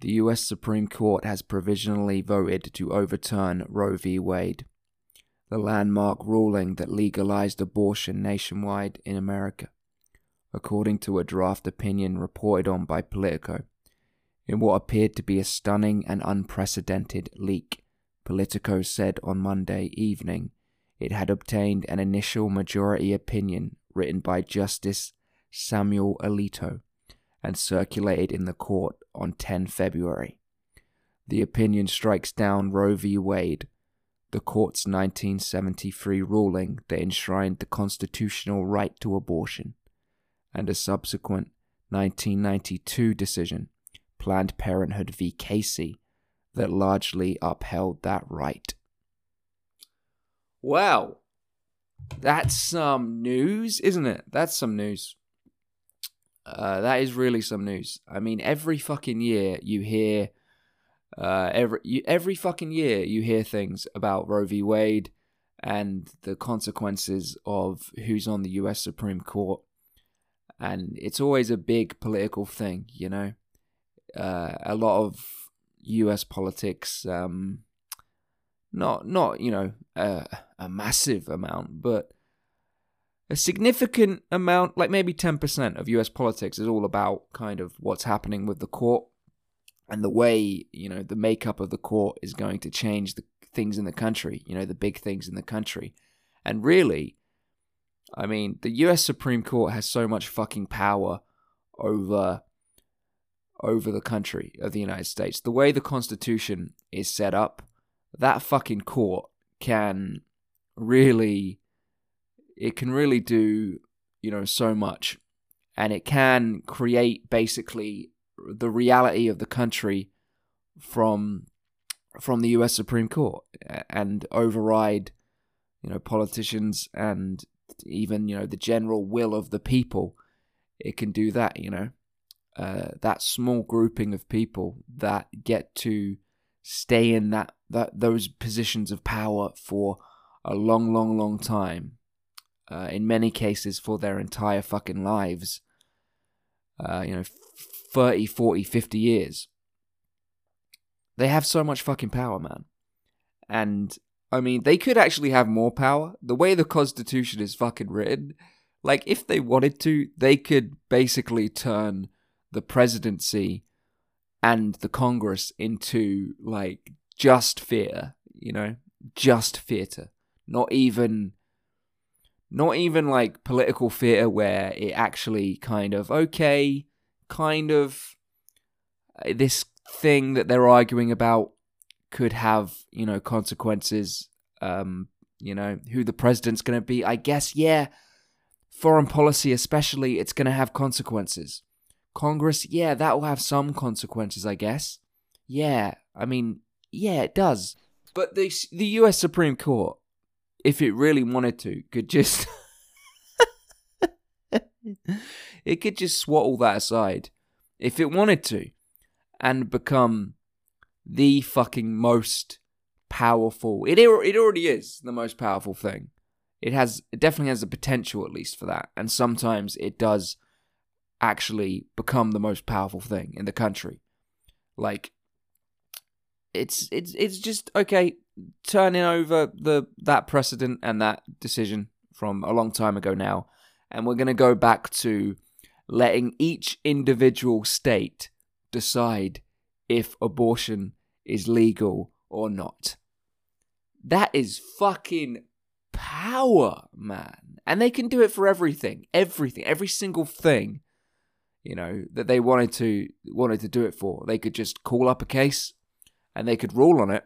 The US Supreme Court has provisionally voted to overturn Roe v. Wade, the landmark ruling that legalized abortion nationwide in America, according to a draft opinion reported on by Politico. In what appeared to be a stunning and unprecedented leak, Politico said on Monday evening it had obtained an initial majority opinion written by Justice Samuel Alito and circulated in the court on 10 February. The opinion strikes down Roe v. Wade, the court's 1973 ruling that enshrined the constitutional right to abortion, and a subsequent 1992 decision, Planned Parenthood v. Casey, that largely upheld that right. Wow. That's some news, isn't it? That's some news. Uh, that is really some news. I mean, every fucking year you hear, uh, every you, every fucking year you hear things about Roe v. Wade and the consequences of who's on the U.S. Supreme Court, and it's always a big political thing, you know. Uh, a lot of U.S. politics, um, not not you know a massive amount, but a significant amount, like maybe 10% of US politics is all about kind of what's happening with the court and the way, you know, the makeup of the court is going to change the things in the country, you know, the big things in the country. And really, I mean, the US Supreme Court has so much fucking power over over the country of the United States. The way the Constitution is set up, that fucking court can really it can really do you know so much. And it can create basically the reality of the country from from the US Supreme Court and override you know politicians and even you know the general will of the people. It can do that you know uh, that small grouping of people that get to stay in that that those positions of power for a long long long time uh, in many cases for their entire fucking lives. Uh, you know, 30, 40, 50 years. They have so much fucking power, man. And, I mean, they could actually have more power. The way the Constitution is fucking written, like, if they wanted to, they could basically turn the presidency and the Congress into, like, just fear, you know? Just theatre. Not even not even like political theater where it actually kind of okay kind of uh, this thing that they're arguing about could have you know consequences um you know who the president's going to be. I guess yeah foreign policy especially it's going to have consequences. Congress yeah that will have some consequences i guess. Yeah i mean yeah it does. But the the us supreme court if it really wanted to, could just. it could just swat all that aside. If it wanted to. And become the fucking most powerful. It, it already is the most powerful thing. It has it definitely has the potential at least for that. And sometimes it does actually become the most powerful thing in the country. Like it's it's it's just okay turning over the that precedent and that decision from a long time ago now and we're going to go back to letting each individual state decide if abortion is legal or not. That is fucking power man. And they can do it for everything everything every single thing you know that they wanted to wanted to do it for. They could just call up a case and they could rule on it.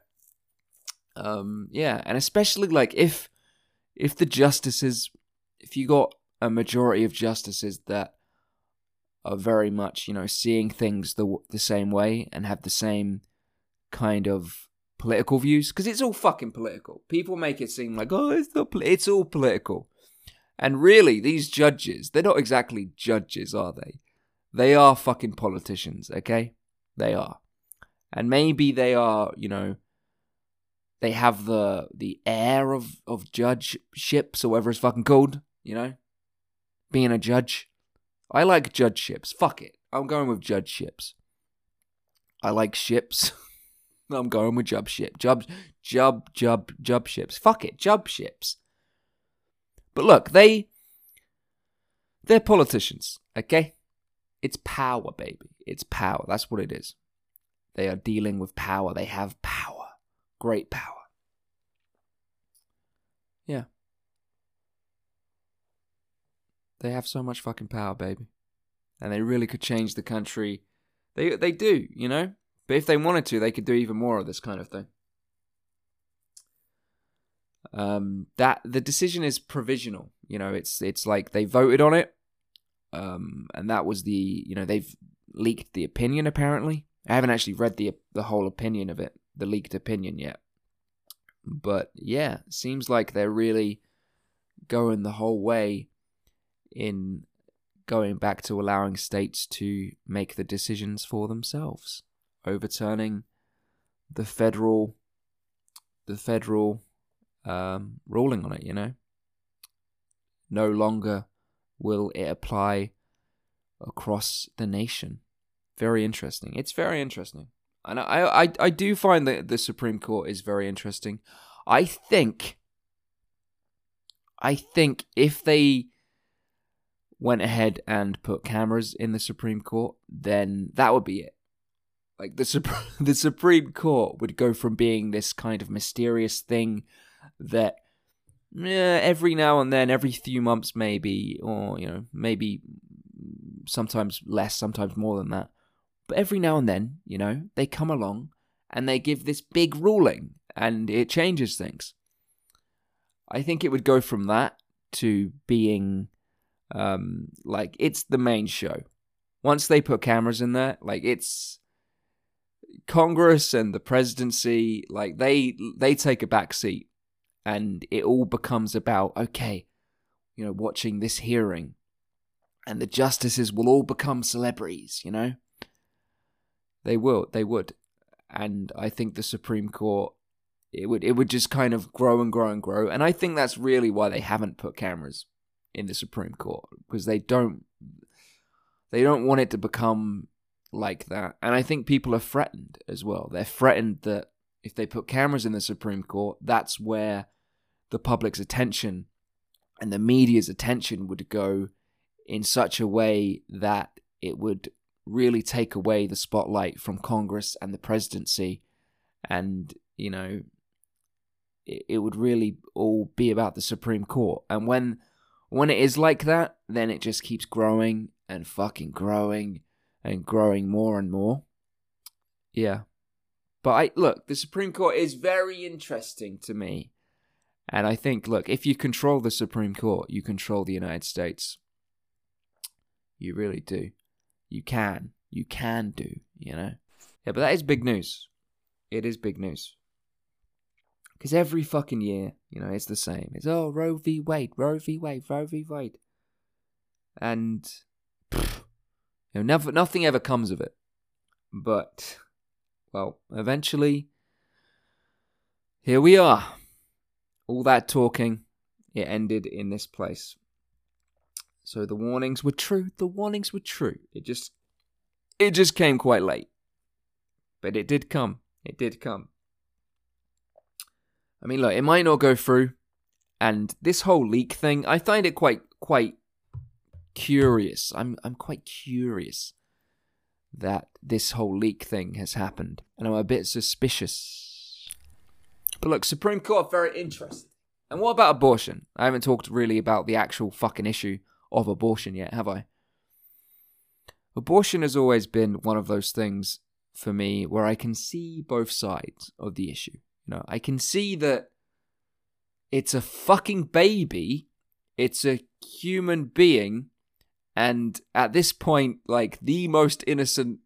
Um, yeah, and especially like if if the justices, if you got a majority of justices that are very much you know seeing things the the same way and have the same kind of political views because it's all fucking political. People make it seem like oh it's not it's all political. And really these judges, they're not exactly judges, are they? They are fucking politicians, okay? They are and maybe they are, you know, they have the the air of of judgeships or whatever it's fucking called, you know, being a judge. I like judgeships. Fuck it. I'm going with judgeships. I like ships. I'm going with jub ship. Jub, jub, jub, jub ships. Fuck it, jub ships. But look, they they're politicians, okay? It's power, baby. It's power. That's what it is. They are dealing with power. They have power. Great power. Yeah. They have so much fucking power, baby. And they really could change the country. They they do, you know? But if they wanted to, they could do even more of this kind of thing. Um that the decision is provisional. You know, it's it's like they voted on it. Um and that was the, you know, they've leaked the opinion apparently. I haven't actually read the the whole opinion of it, the leaked opinion yet. But yeah, seems like they're really going the whole way in going back to allowing states to make the decisions for themselves, overturning the federal the federal um, ruling on it. You know, no longer will it apply across the nation. Very interesting. It's very interesting. And I, I, I do find that the Supreme Court is very interesting. I think, I think if they went ahead and put cameras in the Supreme Court, then that would be it. Like the Supreme, the Supreme Court would go from being this kind of mysterious thing that yeah, every now and then, every few months, maybe, or you know, maybe sometimes less, sometimes more than that. But every now and then, you know, they come along and they give this big ruling and it changes things. I think it would go from that to being um, like it's the main show. Once they put cameras in there, like it's Congress and the presidency, like they they take a back seat, and it all becomes about okay, you know, watching this hearing, and the justices will all become celebrities. You know, they will, they would, and I think the Supreme Court it would it would just kind of grow and grow and grow, and I think that's really why they haven't put cameras in the Supreme Court because they don't they don't want it to become like that. And I think people are threatened as well. They're threatened that if they put cameras in the Supreme Court, that's where the public's attention and the media's attention would go in such a way that it would really take away the spotlight from Congress and the presidency. And, you know, it, it would really all be about the Supreme Court. And when when it is like that, then it just keeps growing and fucking growing and growing more and more. Yeah. But I look, the Supreme Court is very interesting to me. And I think, look, if you control the Supreme Court, you control the United States. You really do. You can. You can do, you know? Yeah, but that is big news. It is big news. Because every fucking year, you know, it's the same. It's, oh, Roe v. Wade, Roe v. Wade, Roe v. Wade. And, pff, you know, never, nothing ever comes of it. But, well, eventually, here we are. All that talking, it ended in this place. So the warnings were true. The warnings were true. It just, it just came quite late. But it did come. It did come. I mean, look, it might not go through, and this whole leak thing, I find it quite quite curious. I'm I'm quite curious that this whole leak thing has happened, and I'm a bit suspicious. But look, Supreme Court very interesting. And what about abortion? I haven't talked really about the actual fucking issue of abortion yet, have I? Abortion has always been one of those things for me where I can see both sides of the issue. You know, I can see that it's a fucking baby, it's a human being, and at this point, like the most innocent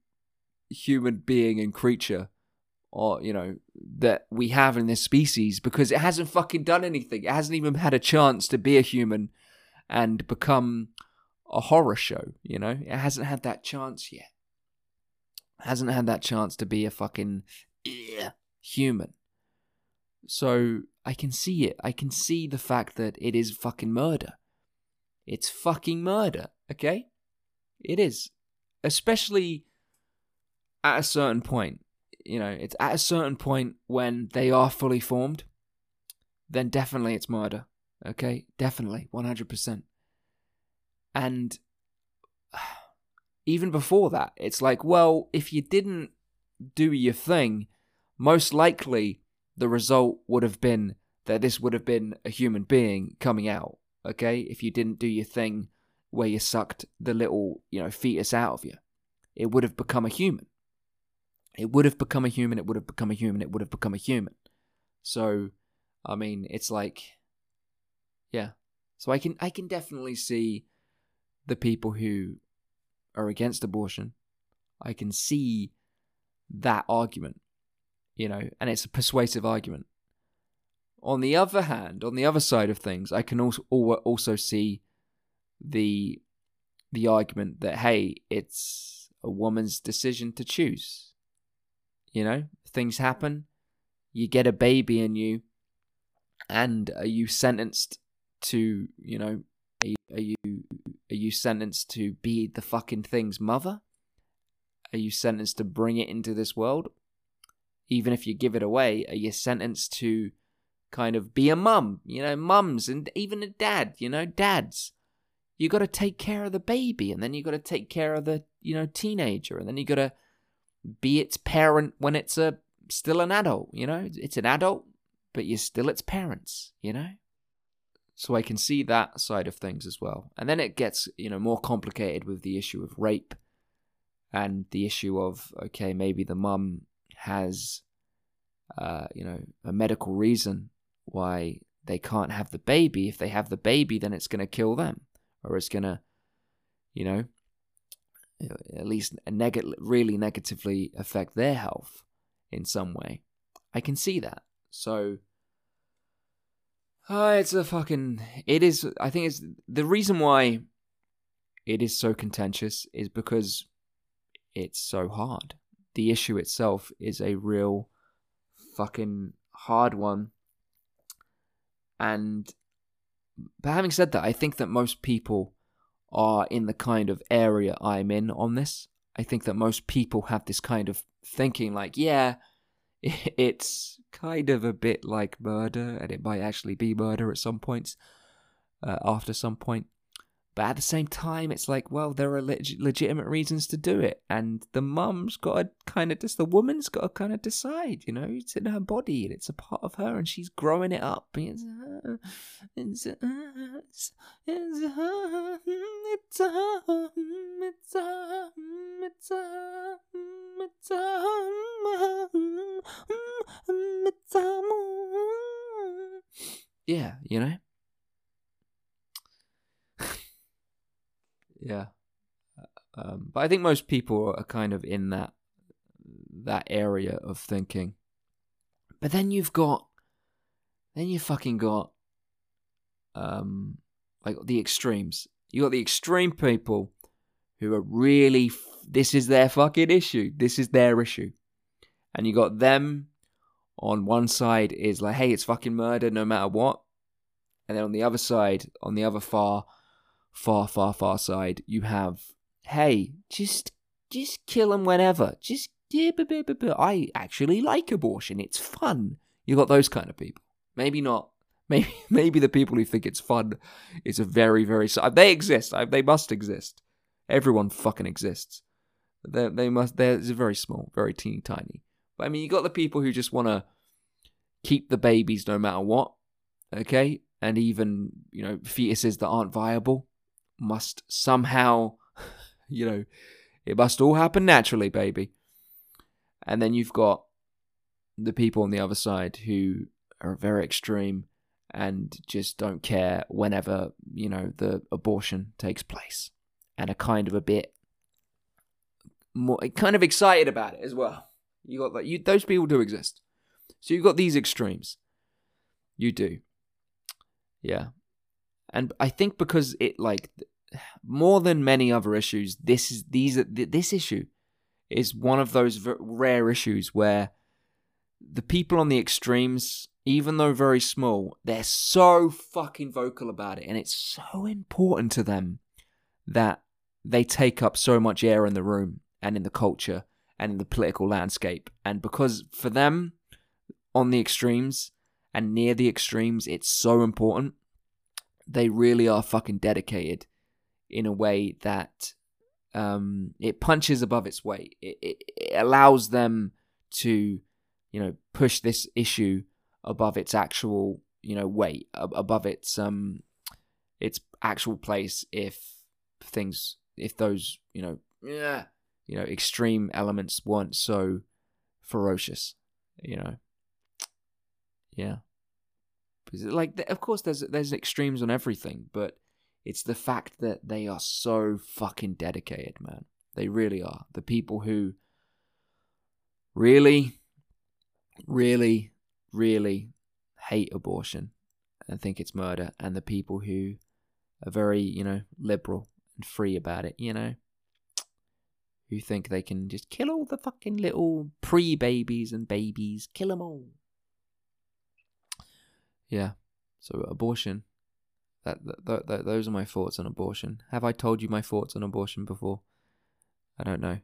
human being and creature or you know that we have in this species because it hasn't fucking done anything. It hasn't even had a chance to be a human and become a horror show, you know? It hasn't had that chance yet. It hasn't had that chance to be a fucking human. So I can see it. I can see the fact that it is fucking murder. It's fucking murder, okay? It is. especially at a certain point. You know, it's at a certain point when they are fully formed, then definitely it's murder. Okay? Definitely, 100%. And even before that, it's like, well, if you didn't do your thing, most likely the result would have been that this would have been a human being coming out. Okay? If you didn't do your thing where you sucked the little, you know, fetus out of you, it would have become a human. It would have become a human, it would have become a human, it would have become a human. So, I mean, it's like yeah. So I can I can definitely see the people who are against abortion. I can see that argument, you know, and it's a persuasive argument. On the other hand, on the other side of things, I can also also see the the argument that hey, it's a woman's decision to choose. You know, things happen. You get a baby in you, and are you sentenced to you know are you, are you sentenced to be the fucking thing's mother? Are you sentenced to bring it into this world? Even if you give it away, are you sentenced to kind of be a mum? You know, mums and even a dad. You know, dads. You got to take care of the baby, and then you got to take care of the you know teenager, and then you got to be its parent when it's a still an adult. You know, it's an adult, but you're still its parents. You know. So I can see that side of things as well. And then it gets, you know, more complicated with the issue of rape and the issue of okay, maybe the mum has uh, you know, a medical reason why they can't have the baby. If they have the baby, then it's going to kill them or it's going to you know, at least neg- really negatively affect their health in some way. I can see that. So uh, it's a fucking. It is. I think it's the reason why it is so contentious is because it's so hard. The issue itself is a real fucking hard one. And but having said that, I think that most people are in the kind of area I'm in on this. I think that most people have this kind of thinking like, yeah, it's kind of a bit like murder, and it might actually be murder at some points, uh, after some point. But at the same time, it's like, well, there are leg- legitimate reasons to do it, and the mum's got to kind of just the woman's got to kind of decide, you know, it's in her body and it's a part of her, and she's growing it up. It's her, it's her, it's, her, it's her, it's it's it's her. Yeah, you know. yeah. Um, but I think most people are kind of in that that area of thinking. But then you've got, then you fucking got, um, like the extremes. You got the extreme people who are really. This is their fucking issue. This is their issue, and you got them. On one side is like, hey, it's fucking murder no matter what, and then on the other side, on the other far far, far, far side, you have, hey, just just kill them whenever. Just I actually like abortion. It's fun. You got those kind of people. Maybe not. Maybe maybe the people who think it's fun is a very very they exist. They must exist. Everyone fucking exists. They they must. They're very small, very teeny tiny. But I mean, you got the people who just want to keep the babies no matter what. Okay, and even you know fetuses that aren't viable must somehow, you know, it must all happen naturally, baby. And then you've got the people on the other side who are very extreme and just don't care whenever, you know, the abortion takes place and are kind of a bit more kind of excited about it as well. You got that you those people do exist. So you've got these extremes. You do. Yeah. And I think because it like more than many other issues, this is these this issue is one of those rare issues where the people on the extremes, even though very small, they're so fucking vocal about it, and it's so important to them that they take up so much air in the room and in the culture and in the political landscape. And because for them, on the extremes and near the extremes, it's so important. They really are fucking dedicated in a way that um, it punches above its weight. It, it, it allows them to, you know, push this issue above its actual, you know, weight, above its um, its actual place. If things, if those, you know, yeah, you know, extreme elements weren't so ferocious, you know, yeah. Because like, of course, there's there's extremes on everything, but it's the fact that they are so fucking dedicated, man. They really are. The people who really, really, really hate abortion and think it's murder, and the people who are very, you know, liberal and free about it, you know, who think they can just kill all the fucking little pre babies and babies, kill them all. Yeah. So abortion that, that, that, those are my thoughts on abortion. Have I told you my thoughts on abortion before? I don't know,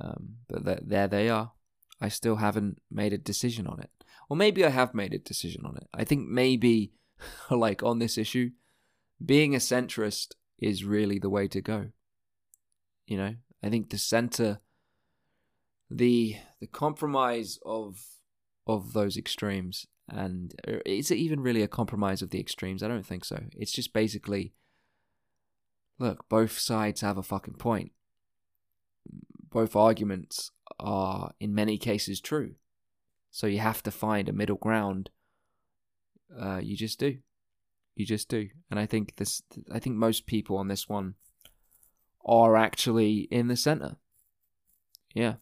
um, but th- there they are. I still haven't made a decision on it, or maybe I have made a decision on it. I think maybe, like on this issue, being a centrist is really the way to go. You know, I think the center, the the compromise of of those extremes and uh, is it even really a compromise of the extremes? I don't think so. It's just basically look, both sides have a fucking point. Both arguments are, in many cases, true. So you have to find a middle ground. Uh, you just do. You just do. And I think this. I think most people on this one are actually in the center. Yeah.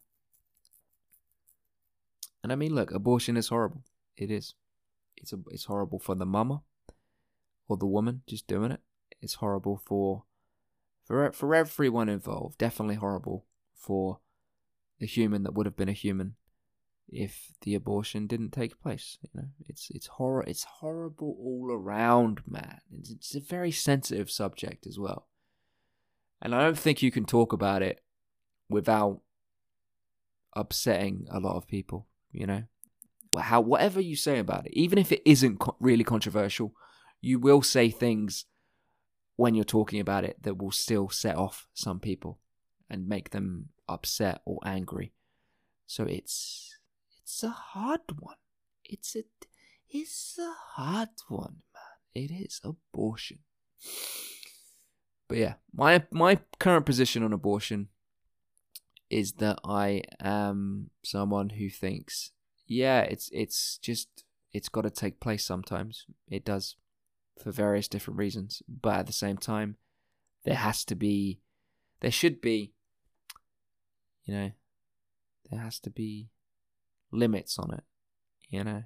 And I mean, look, abortion is horrible. It is. It's a, it's horrible for the mama or the woman just doing it. It's horrible for for for everyone involved. Definitely horrible for the human that would have been a human if the abortion didn't take place. You know, it's it's horror. It's horrible all around, man. It's, it's a very sensitive subject as well, and I don't think you can talk about it without upsetting a lot of people. You know, how whatever you say about it, even if it isn't co- really controversial, you will say things when you're talking about it that will still set off some people and make them upset or angry. So it's it's a hard one. It's a it's a hard one, man. It is abortion. But yeah, my my current position on abortion is that I am someone who thinks yeah, it's it's just it's got to take place sometimes. It does for various different reasons, but at the same time, there has to be, there should be, you know, there has to be limits on it, you know.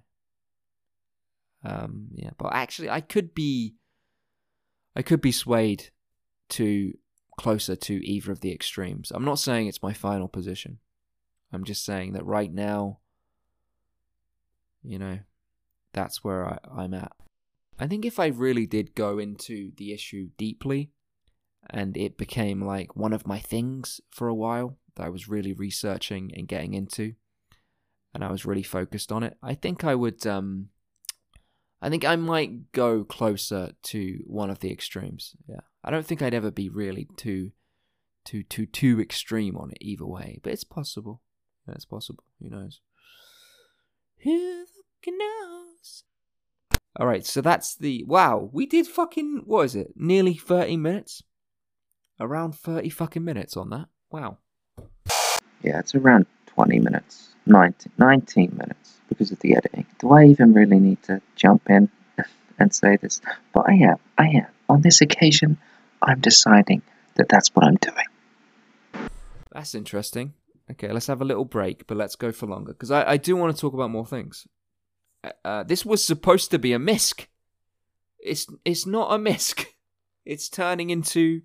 Um, yeah, but actually, I could be, I could be swayed to closer to either of the extremes. I'm not saying it's my final position. I'm just saying that right now, you know, that's where I, I'm at. I think if I really did go into the issue deeply and it became like one of my things for a while that I was really researching and getting into and I was really focused on it, I think I would um I think I might go closer to one of the extremes. Yeah. I don't think I'd ever be really too too too too extreme on it either way, but it's possible. It's possible. Who knows? Fucking knows? All right, so that's the wow. We did fucking what is it? Nearly thirty minutes. Around thirty fucking minutes on that. Wow. Yeah, it's around twenty minutes. 19, 19 minutes because of the editing. Do I even really need to jump in and say this? But I am. I am. On this occasion, I'm deciding that that's what I'm doing. That's interesting. Okay, let's have a little break, but let's go for longer because I, I do want to talk about more things. Uh, uh, this was supposed to be a misc. It's it's not a misc. It's turning into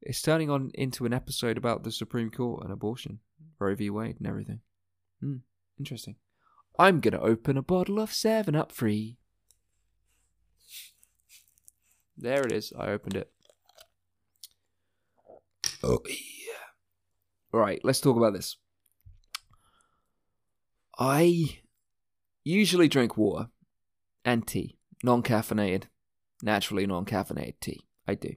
it's turning on into an episode about the Supreme Court and abortion, Roe v. Wade, and everything. Hmm, interesting. I'm gonna open a bottle of Seven Up free. There it is. I opened it. Oh, yeah. Right, let's talk about this. I usually drink water and tea, non caffeinated, naturally non caffeinated tea. I do.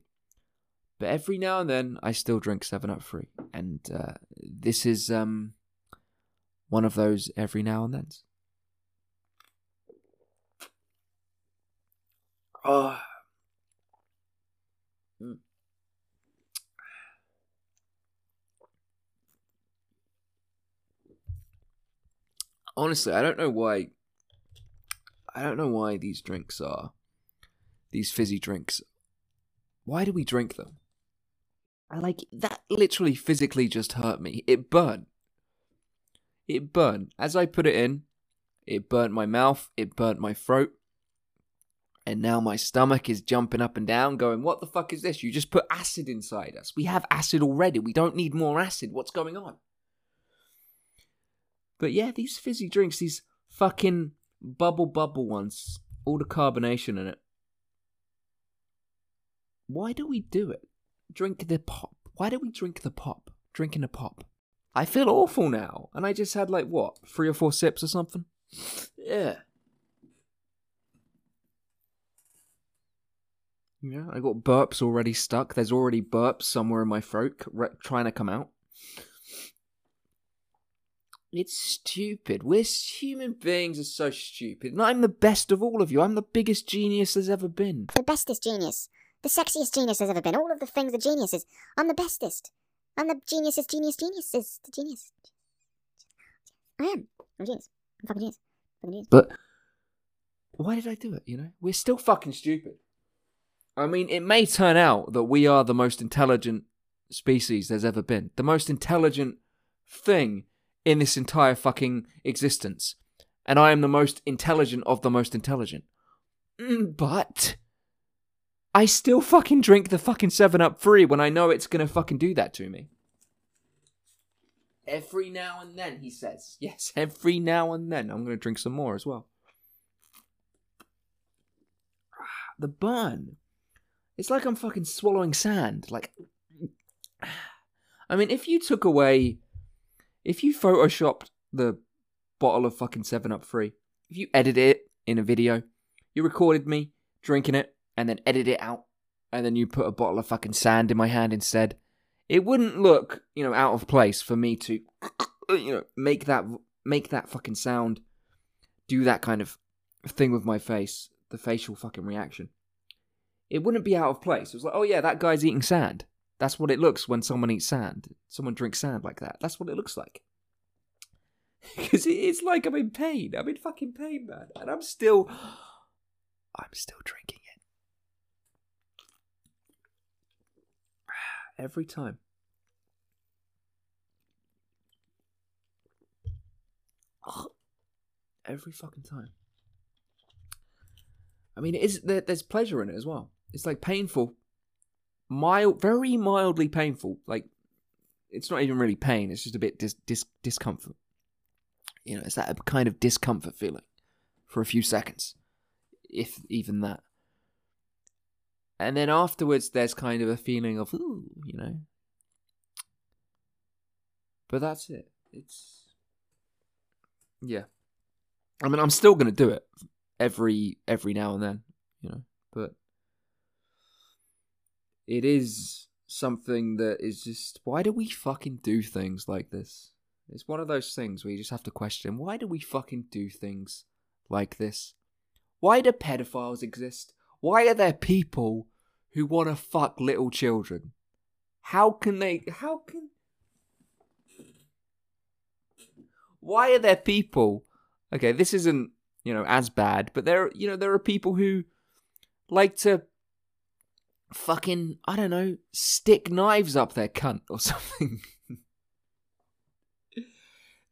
But every now and then, I still drink 7 Up Free. And uh, this is um, one of those every now and then. Oh. Mm. Honestly, I don't know why. I don't know why these drinks are. These fizzy drinks. Why do we drink them? I like that literally physically just hurt me. It burned. It burned. As I put it in, it burnt my mouth, it burnt my throat. And now my stomach is jumping up and down, going, What the fuck is this? You just put acid inside us. We have acid already. We don't need more acid. What's going on? But yeah, these fizzy drinks, these fucking bubble bubble ones, all the carbonation in it. Why do we do it? Drink the pop. Why do we drink the pop? Drinking a pop. I feel awful now. And I just had like, what, three or four sips or something? Yeah. Yeah, I got burps already stuck. There's already burps somewhere in my throat re- trying to come out. It's stupid. We're human beings are so stupid. And I'm the best of all of you. I'm the biggest genius there's ever been. The bestest genius. The sexiest genius there's ever been. All of the things the geniuses. I'm the bestest. I'm the geniusest genius genius is the genius. I am. I'm genius. I'm fucking genius. I'm fucking genius. But why did I do it, you know? We're still fucking stupid. I mean, it may turn out that we are the most intelligent species there's ever been. The most intelligent thing in this entire fucking existence. And I am the most intelligent of the most intelligent. Mm, But I still fucking drink the fucking 7 Up free when I know it's gonna fucking do that to me. Every now and then, he says. Yes, every now and then. I'm gonna drink some more as well. The burn. It's like I'm fucking swallowing sand. Like, I mean, if you took away, if you photoshopped the bottle of fucking 7 Up free, if you edited it in a video, you recorded me drinking it, and then edit it out, and then you put a bottle of fucking sand in my hand instead, it wouldn't look, you know, out of place for me to, you know, make that make that fucking sound, do that kind of thing with my face, the facial fucking reaction. It wouldn't be out of place. It was like, oh yeah, that guy's eating sand. That's what it looks when someone eats sand. Someone drinks sand like that. That's what it looks like. Because it's like I'm in pain. I'm in fucking pain, man. And I'm still. I'm still drinking it. Every time. Every fucking time. I mean, it is there, there's pleasure in it as well. It's like painful, mild, very mildly painful. Like it's not even really pain. It's just a bit dis, dis discomfort. You know, it's that kind of discomfort feeling for a few seconds, if even that. And then afterwards, there's kind of a feeling of ooh, you know. But that's it. It's yeah. I mean, I'm still gonna do it every every now and then, you know. But it is something that is just why do we fucking do things like this? It's one of those things where you just have to question why do we fucking do things like this? Why do pedophiles exist? Why are there people who want to fuck little children? How can they how can Why are there people Okay, this isn't, you know, as bad, but there you know, there are people who like to fucking, I don't know, stick knives up their cunt or something.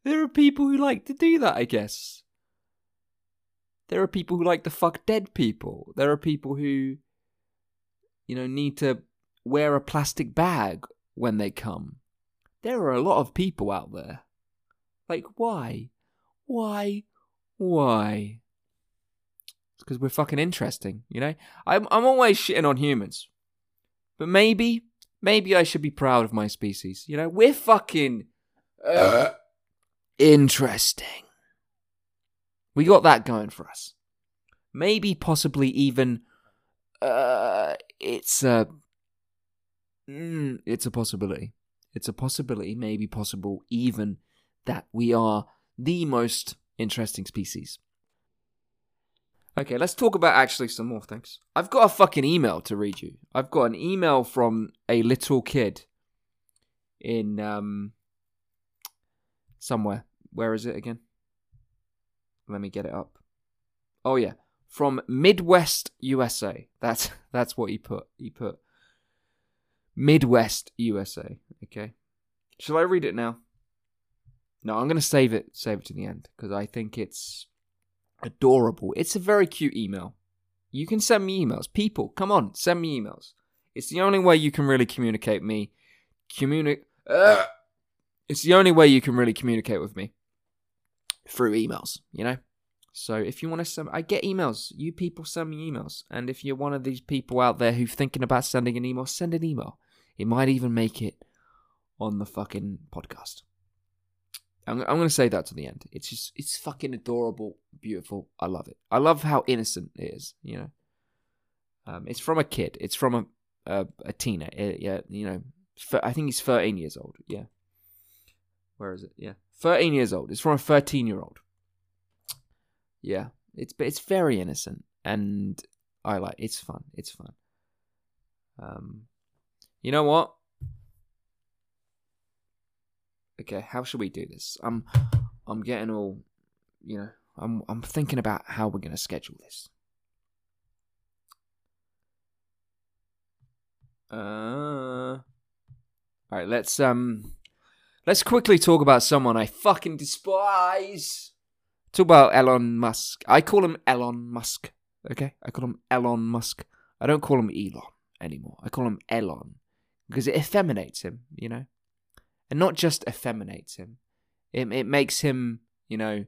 there are people who like to do that, I guess. There are people who like to fuck dead people. There are people who, you know, need to wear a plastic bag when they come. There are a lot of people out there. Like, why? Why? Why? It's because we're fucking interesting, you know? I'm, I'm always shitting on humans. But maybe, maybe I should be proud of my species. You know, we're fucking uh, interesting. We got that going for us. Maybe, possibly, even uh, it's a mm, it's a possibility. It's a possibility, maybe possible, even that we are the most interesting species. Okay, let's talk about actually some more things. I've got a fucking email to read you. I've got an email from a little kid in um somewhere. Where is it again? Let me get it up. Oh yeah, from Midwest USA. That's that's what he put. He put Midwest USA. Okay. Shall I read it now? No, I'm gonna save it. Save it to the end because I think it's adorable. It's a very cute email. You can send me emails. People, come on, send me emails. It's the only way you can really communicate me. Communicate. Uh, it's the only way you can really communicate with me through emails. You know. So if you want to send, I get emails. You people send me emails, and if you're one of these people out there who's thinking about sending an email, send an email. It might even make it on the fucking podcast. I'm, I'm going to say that to the end. It's just, it's fucking adorable, beautiful. I love it. I love how innocent it is, you know. Um, it's from a kid. It's from a a, a teenager. Yeah, you know. I think he's 13 years old. Yeah. Where is it? Yeah, 13 years old. It's from a 13 year old. Yeah, it's it's very innocent, and I like. It's fun. It's fun. Um, you know what? Okay, how should we do this? I'm I'm getting all you know, I'm I'm thinking about how we're gonna schedule this. Uh Alright, let's um let's quickly talk about someone I fucking despise. Talk about Elon Musk. I call him Elon Musk. Okay? I call him Elon Musk. I don't call him Elon anymore. I call him Elon. Because it effeminates him, you know? And not just effeminates him. It it makes him, you know,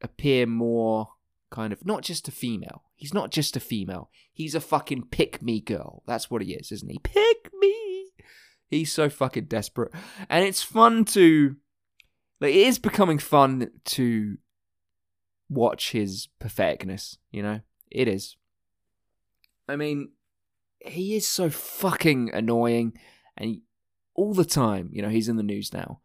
appear more kind of not just a female. He's not just a female. He's a fucking pick me girl. That's what he is, isn't he? Pick me. He's so fucking desperate, and it's fun to. Like, it is becoming fun to watch his patheticness. You know, it is. I mean, he is so fucking annoying, and all the time. You know, he's in the news now,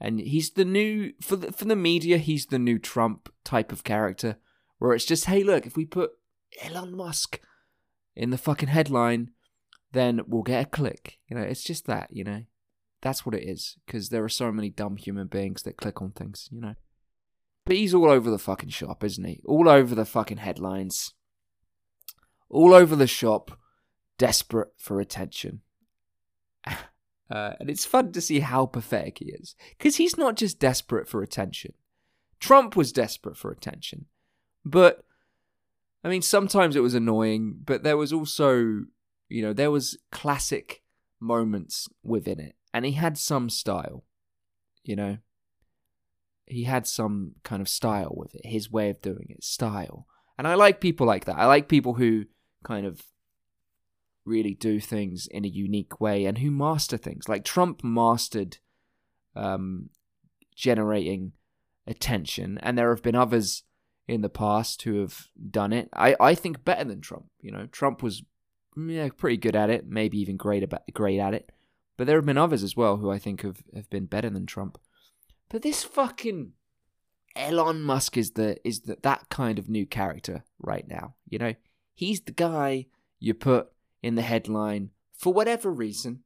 and he's the new for the for the media. He's the new Trump type of character, where it's just, hey, look, if we put Elon Musk in the fucking headline, then we'll get a click. You know, it's just that. You know, that's what it is. Because there are so many dumb human beings that click on things. You know. But he's all over the fucking shop, isn't he? All over the fucking headlines. All over the shop, desperate for attention. Uh, and it's fun to see how pathetic he is. Because he's not just desperate for attention. Trump was desperate for attention. But, I mean, sometimes it was annoying, but there was also, you know, there was classic moments within it. And he had some style, you know. He had some kind of style with it, his way of doing it, style. And I like people like that. I like people who kind of really do things in a unique way and who master things. Like Trump mastered um, generating attention, and there have been others in the past who have done it. I, I think better than Trump. You know, Trump was yeah pretty good at it, maybe even great about great at it. But there have been others as well who I think have, have been better than Trump. But this fucking Elon Musk is the is the, that kind of new character right now. You know, he's the guy you put in the headline for whatever reason,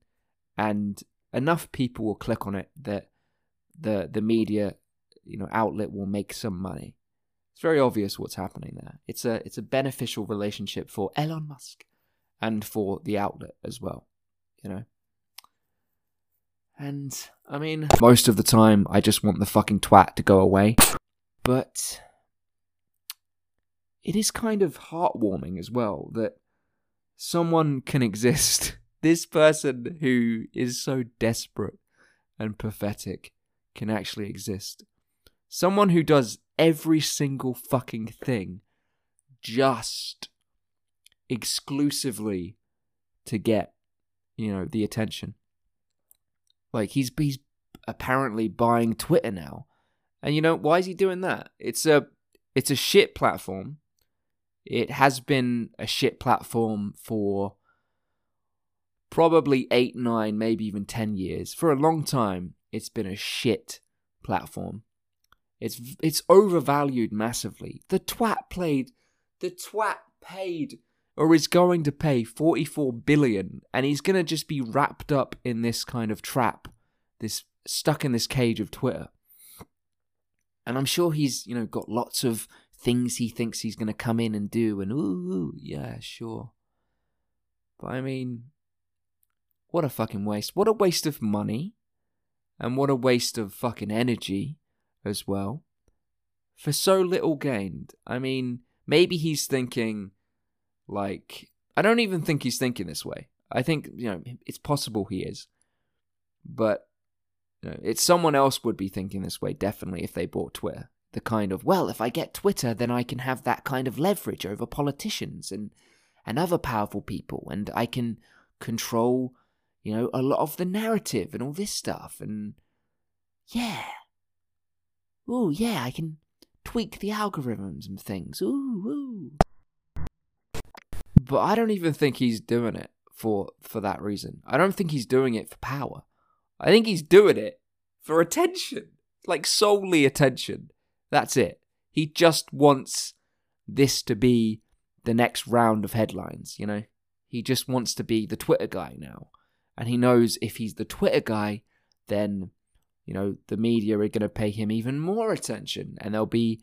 and enough people will click on it that the the media you know outlet will make some money. It's very obvious what's happening there. It's a it's a beneficial relationship for Elon Musk and for the outlet as well, you know. And I mean, most of the time I just want the fucking twat to go away. But it is kind of heartwarming as well that someone can exist. This person who is so desperate and pathetic can actually exist. Someone who does every single fucking thing just exclusively to get you know, the attention. Like he's he's apparently buying Twitter now. And you know, why is he doing that? It's a it's a shit platform. It has been a shit platform for probably 8, 9, maybe even 10 years. For a long time, it's been a shit platform. It's it's overvalued massively. The twat played the twat paid or is going to pay 44 billion and he's going to just be wrapped up in this kind of trap, this stuck in this cage of Twitter. And I'm sure he's, you know, got lots of things he thinks he's going to come in and do and ooh, yeah, sure. But I mean, what a fucking waste. What a waste of money. And what a waste of fucking energy as well. For so little gained. I mean, maybe he's thinking, like, I don't even think he's thinking this way. I think, you know, it's possible he is. But you know, it's someone else would be thinking this way, definitely, if they bought Twitter. The kind of, well, if I get Twitter, then I can have that kind of leverage over politicians and, and other powerful people, and I can control, you know, a lot of the narrative and all this stuff. And yeah, Ooh, yeah, I can tweak the algorithms and things. Ooh, ooh. But I don't even think he's doing it for for that reason. I don't think he's doing it for power. I think he's doing it for attention. Like solely attention. That's it. He just wants this to be the next round of headlines, you know? He just wants to be the Twitter guy now. And he knows if he's the Twitter guy, then you know, the media are going to pay him even more attention and there'll be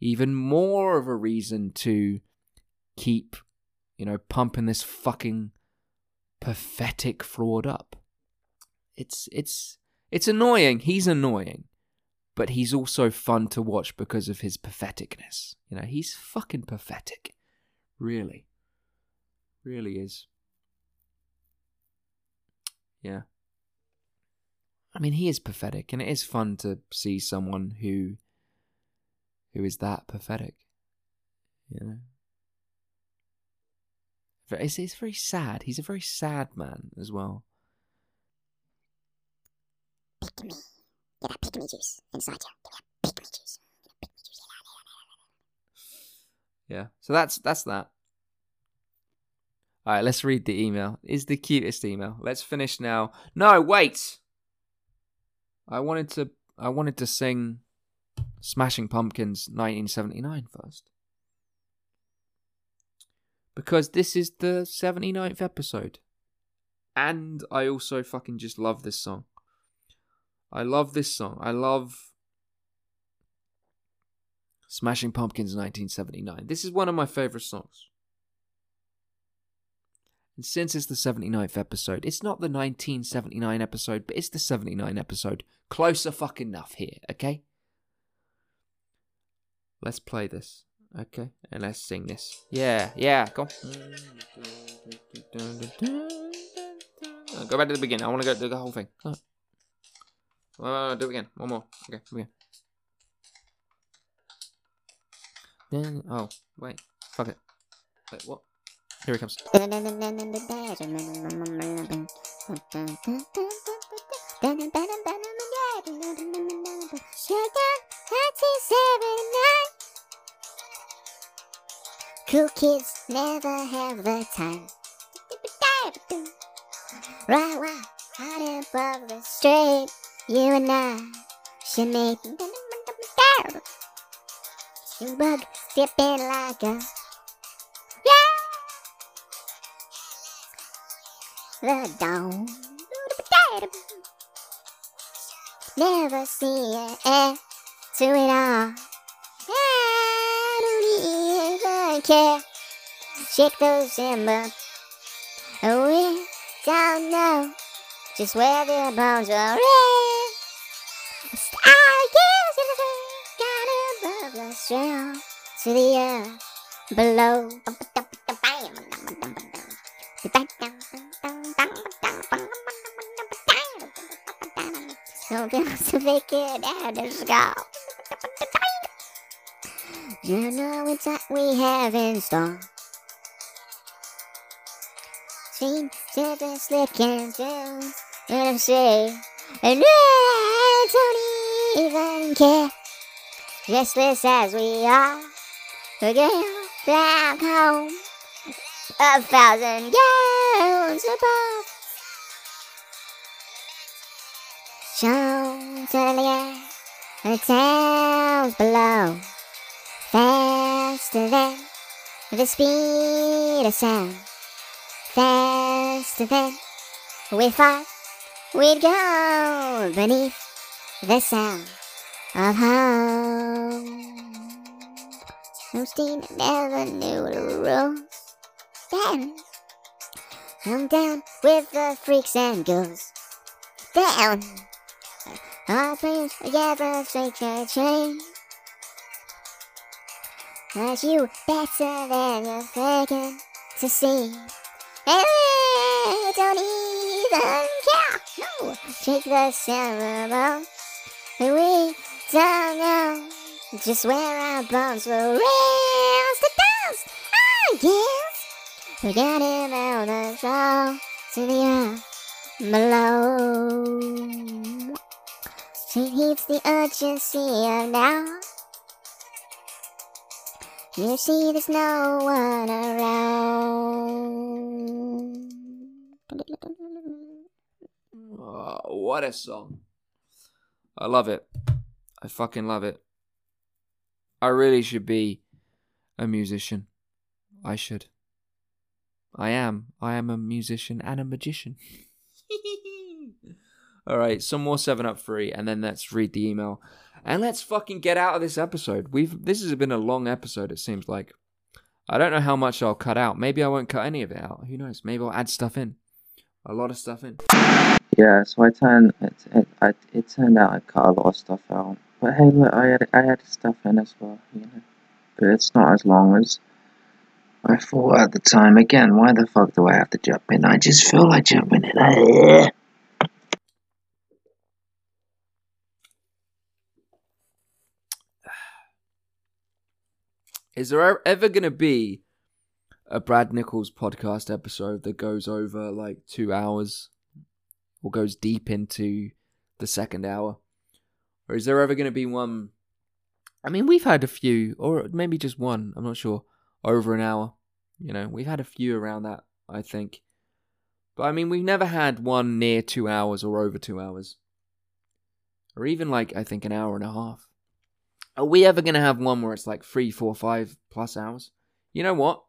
even more of a reason to keep, you know, pumping this fucking pathetic fraud up. It's it's it's annoying. He's annoying. But he's also fun to watch because of his patheticness. You know, he's fucking pathetic. Really. Really is. Yeah. I mean, he is pathetic, and it is fun to see someone who who is that pathetic. You know, it's, it's very sad. He's a very sad man as well. Get that pick me juice inside you. That. Pick me juice. Yeah. So that's that's that. All right, let's read the email. Is the cutest email. Let's finish now. No, wait. I wanted to I wanted to sing Smashing Pumpkins 1979 first. Because this is the 79th episode. And I also fucking just love this song. I love this song. I love Smashing Pumpkins 1979. This is one of my favorite songs. And since it's the 79th episode, it's not the 1979 episode, but it's the 79 episode. Closer fucking enough here, okay? Let's play this, okay? And let's sing this. Yeah, yeah, go. Go back to the beginning. I want to go do the whole thing. Uh, do it again. One more. Okay, again. Then, oh, wait. Fuck it. Wait, what? Here he comes. Cool kids never have the time. Right, right, hot above the street. You and I should make bug dipping like a yeah. the dawn. Never see an end to it all. I don't even care. Shake those embers. Oh, we don't know just where the bones are. To the earth below. So just to make it out of skull. You know it's what we have in store. seen something slipping through in the sea. And I don't even care. Restless as we are, we're back home. A thousand gallons above. Chandelier, the towns below. Faster than the speed of sound. Faster than we thought we'd go beneath the sound of home. Hosting never knew the rules. Down, I'm down with the freaks and ghouls. Down, all things together, shake a train. Cause you better than you're thinking to see. I don't even care. No, shake the. And we don't know just where our bones will rest the dust. I guess we got the fall to the earth below. She heeds the urgency of now. You see, there's no one around. Oh, what a song. I love it. I fucking love it. I really should be a musician. I should. I am. I am a musician and a magician. All right, some more 7 up free and then let's read the email. And let's fucking get out of this episode. We've this has been a long episode it seems like. I don't know how much I'll cut out. Maybe I won't cut any of it out. Who knows? Maybe I'll add stuff in. A lot of stuff in. Yeah, so I turned it. It, I, it turned out I cut a lot of stuff out. But hey, look, I had I added stuff in as well, you know. But it's not as long as I thought at the time. Again, why the fuck do I have to jump in? I just feel like jumping in. Is there ever going to be a Brad Nichols podcast episode that goes over like two hours or goes deep into the second hour? Or is there ever going to be one? I mean, we've had a few, or maybe just one, I'm not sure, over an hour. You know, we've had a few around that, I think. But I mean, we've never had one near two hours or over two hours. Or even like, I think, an hour and a half. Are we ever going to have one where it's like three, four, five plus hours? You know what?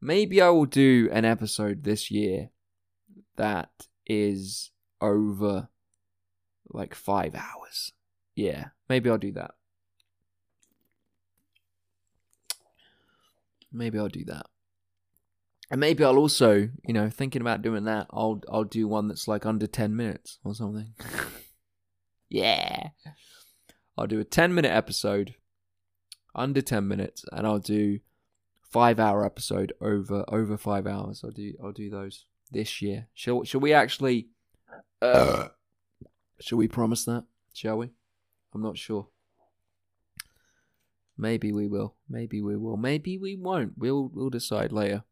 Maybe I will do an episode this year that is over like five hours. Yeah, maybe I'll do that. Maybe I'll do that. And maybe I'll also, you know, thinking about doing that, I'll I'll do one that's like under 10 minutes or something. yeah. I'll do a 10 minute episode under 10 minutes and I'll do 5 hour episode over over 5 hours. I'll do I'll do those this year. Shall shall we actually uh, shall we promise that? Shall we? I'm not sure. Maybe we will. Maybe we will. Maybe we won't. We'll we'll decide later.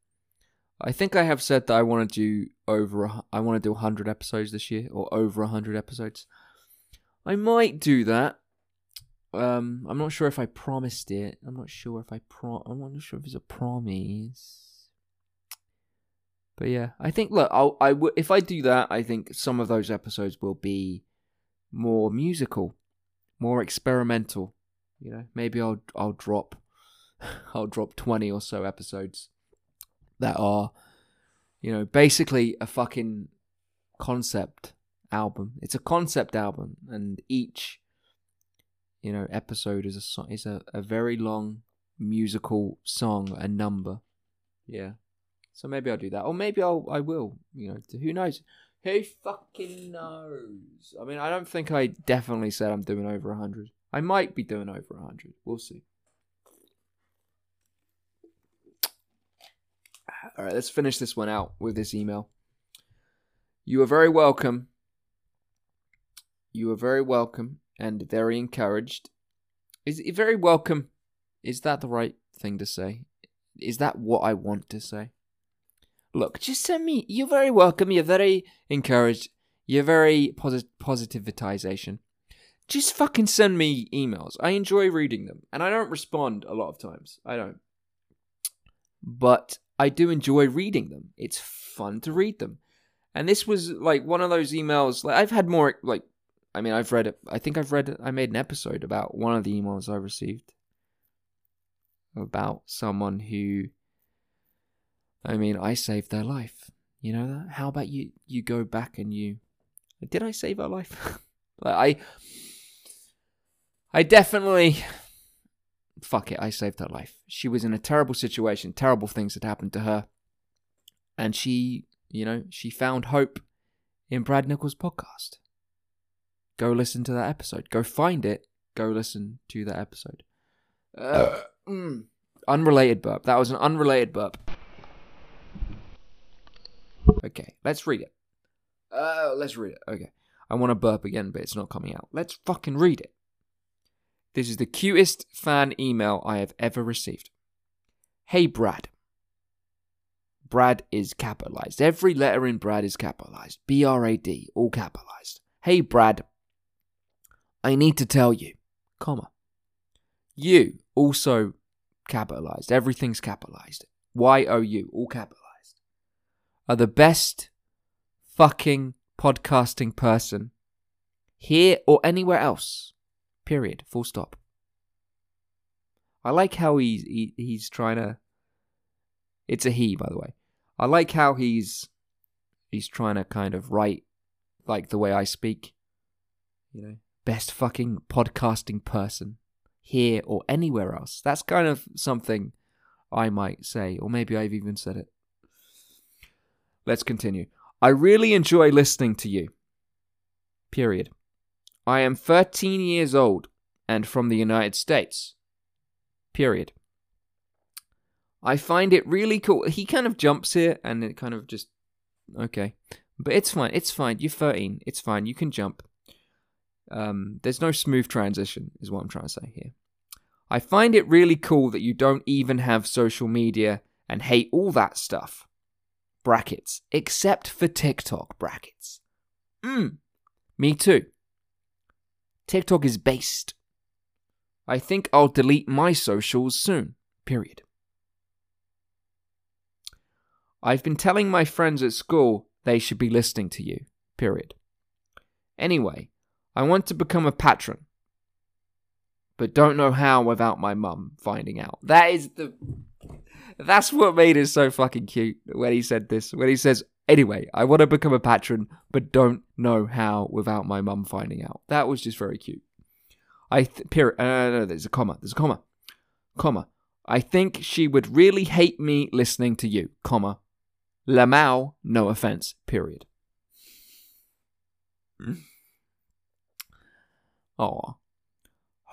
I think I have said that I want to do over. A, I want to do 100 episodes this year, or over 100 episodes. I might do that. Um, I'm not sure if I promised it. I'm not sure if I pro. I'm not sure if it's a promise. But yeah, I think. Look, I'll. I w- if I do that, I think some of those episodes will be more musical, more experimental. You know, maybe I'll I'll drop I'll drop 20 or so episodes that are you know, basically a fucking concept album. It's a concept album and each you know, episode is a so- is a, a very long musical song, a number. Yeah. So maybe I'll do that. Or maybe I'll I will, you know, who knows? Who fucking knows? I mean, I don't think I definitely said I'm doing over 100. I might be doing over 100. We'll see. All right, let's finish this one out with this email. You are very welcome. You are very welcome and very encouraged. Is very welcome? Is that the right thing to say? Is that what I want to say? Look, just send me. You're very welcome. You're very encouraged. You're very posit- positivitization. Just fucking send me emails. I enjoy reading them, and I don't respond a lot of times. I don't, but I do enjoy reading them. It's fun to read them, and this was like one of those emails. Like I've had more. Like, I mean, I've read. I think I've read. I made an episode about one of the emails I received about someone who I mean, I saved their life. You know that? How about you you go back and you Did I save her life? I I definitely fuck it, I saved her life. She was in a terrible situation, terrible things had happened to her. And she, you know, she found hope in Brad Nichols' podcast. Go listen to that episode. Go find it. Go listen to that episode. Uh, mm, unrelated burp. That was an unrelated burp. Okay, let's read it. Uh, let's read it. Okay. I want to burp again, but it's not coming out. Let's fucking read it. This is the cutest fan email I have ever received. Hey, Brad. Brad is capitalized. Every letter in Brad is capitalized. B R A D, all capitalized. Hey, Brad. I need to tell you, comma. You also capitalized. Everything's capitalized. Y O U, all capitalized are the best fucking podcasting person here or anywhere else. Period. Full stop. I like how he's he, he's trying to. It's a he, by the way. I like how he's he's trying to kind of write like the way I speak. You know, best fucking podcasting person here or anywhere else. That's kind of something I might say, or maybe I've even said it. Let's continue. I really enjoy listening to you. Period. I am 13 years old and from the United States. Period. I find it really cool. He kind of jumps here and it kind of just. Okay. But it's fine. It's fine. You're 13. It's fine. You can jump. Um, there's no smooth transition, is what I'm trying to say here. I find it really cool that you don't even have social media and hate all that stuff brackets, except for TikTok brackets. Mm, me too. TikTok is based. I think I'll delete my socials soon. Period. I've been telling my friends at school they should be listening to you. Period. Anyway, I want to become a patron, but don't know how without my mum finding out. That is the that's what made it so fucking cute when he said this. When he says, Anyway, I want to become a patron, but don't know how without my mum finding out. That was just very cute. I th- period. Uh, no, there's a comma. There's a comma. Comma. I think she would really hate me listening to you. Comma. Lamau. No offense. Period. Oh,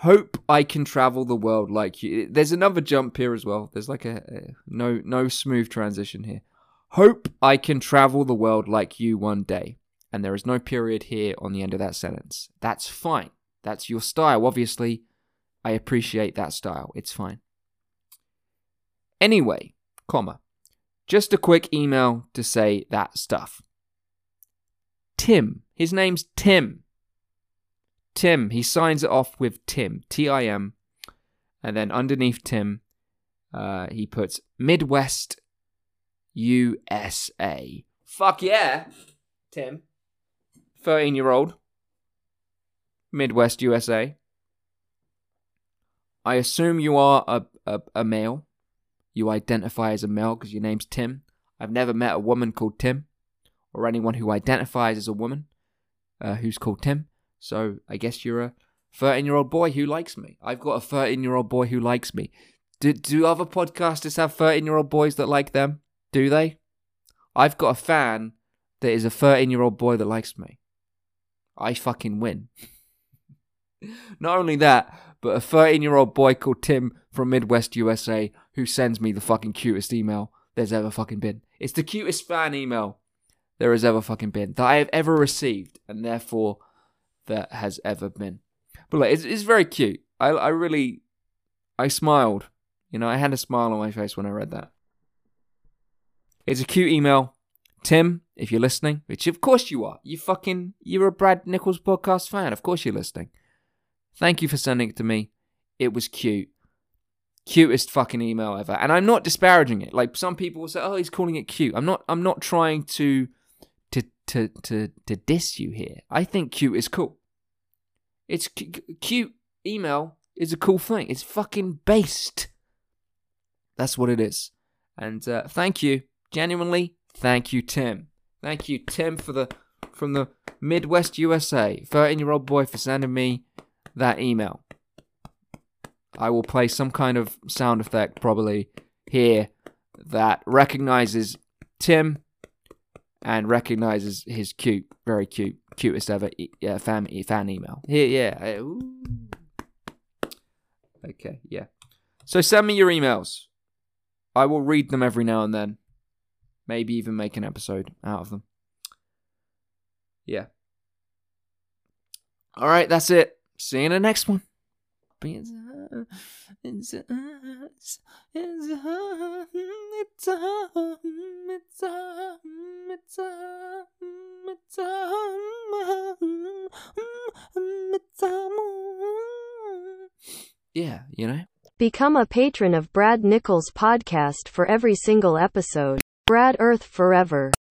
hope I can travel the world like you. There's another jump here as well. There's like a, a, no no smooth transition here. Hope I can travel the world like you one day. And there is no period here on the end of that sentence. That's fine. That's your style. Obviously, I appreciate that style. It's fine. Anyway, comma. Just a quick email to say that stuff. Tim. His name's Tim. Tim, he signs it off with Tim, T I M. And then underneath Tim, uh, he puts Midwest USA. Fuck yeah, Tim. 13 year old. Midwest USA. I assume you are a, a, a male. You identify as a male because your name's Tim. I've never met a woman called Tim or anyone who identifies as a woman uh, who's called Tim. So I guess you're a 13 year old boy who likes me. I've got a 13 year old boy who likes me. Do, do other podcasters have 13 year old boys that like them? Do they? I've got a fan that is a 13 year old boy that likes me. I fucking win. Not only that, but a 13 year old boy called Tim from Midwest USA who sends me the fucking cutest email there's ever fucking been. It's the cutest fan email there has ever fucking been that I have ever received, and therefore that has ever been. But like, it's, it's very cute. I, I really, I smiled. You know, I had a smile on my face when I read that. It's a cute email. Tim, if you're listening, which of course you are, you fucking, you're a Brad Nichols podcast fan. Of course you're listening. Thank you for sending it to me. It was cute. Cutest fucking email ever. And I'm not disparaging it. Like some people will say, oh, he's calling it cute. I'm not, I'm not trying to, to, to, to, to diss you here. I think cute is cool. It's c- cute email is a cool thing. It's fucking based. That's what it is. And uh, thank you, genuinely, thank you, Tim. Thank you, Tim, for the from the Midwest USA, thirteen-year-old boy, for sending me that email. I will play some kind of sound effect probably here that recognizes Tim and recognizes his cute, very cute, cutest ever e- fan fan email. Here, yeah. Okay, yeah. So send me your emails. I will read them every now and then. Maybe even make an episode out of them. Yeah. All right, that's it. See you in the next one. It's a, it's it's it's it's it's it's yeah, you know. Become a patron of Brad Nichols podcast for every single episode. Brad Earth forever.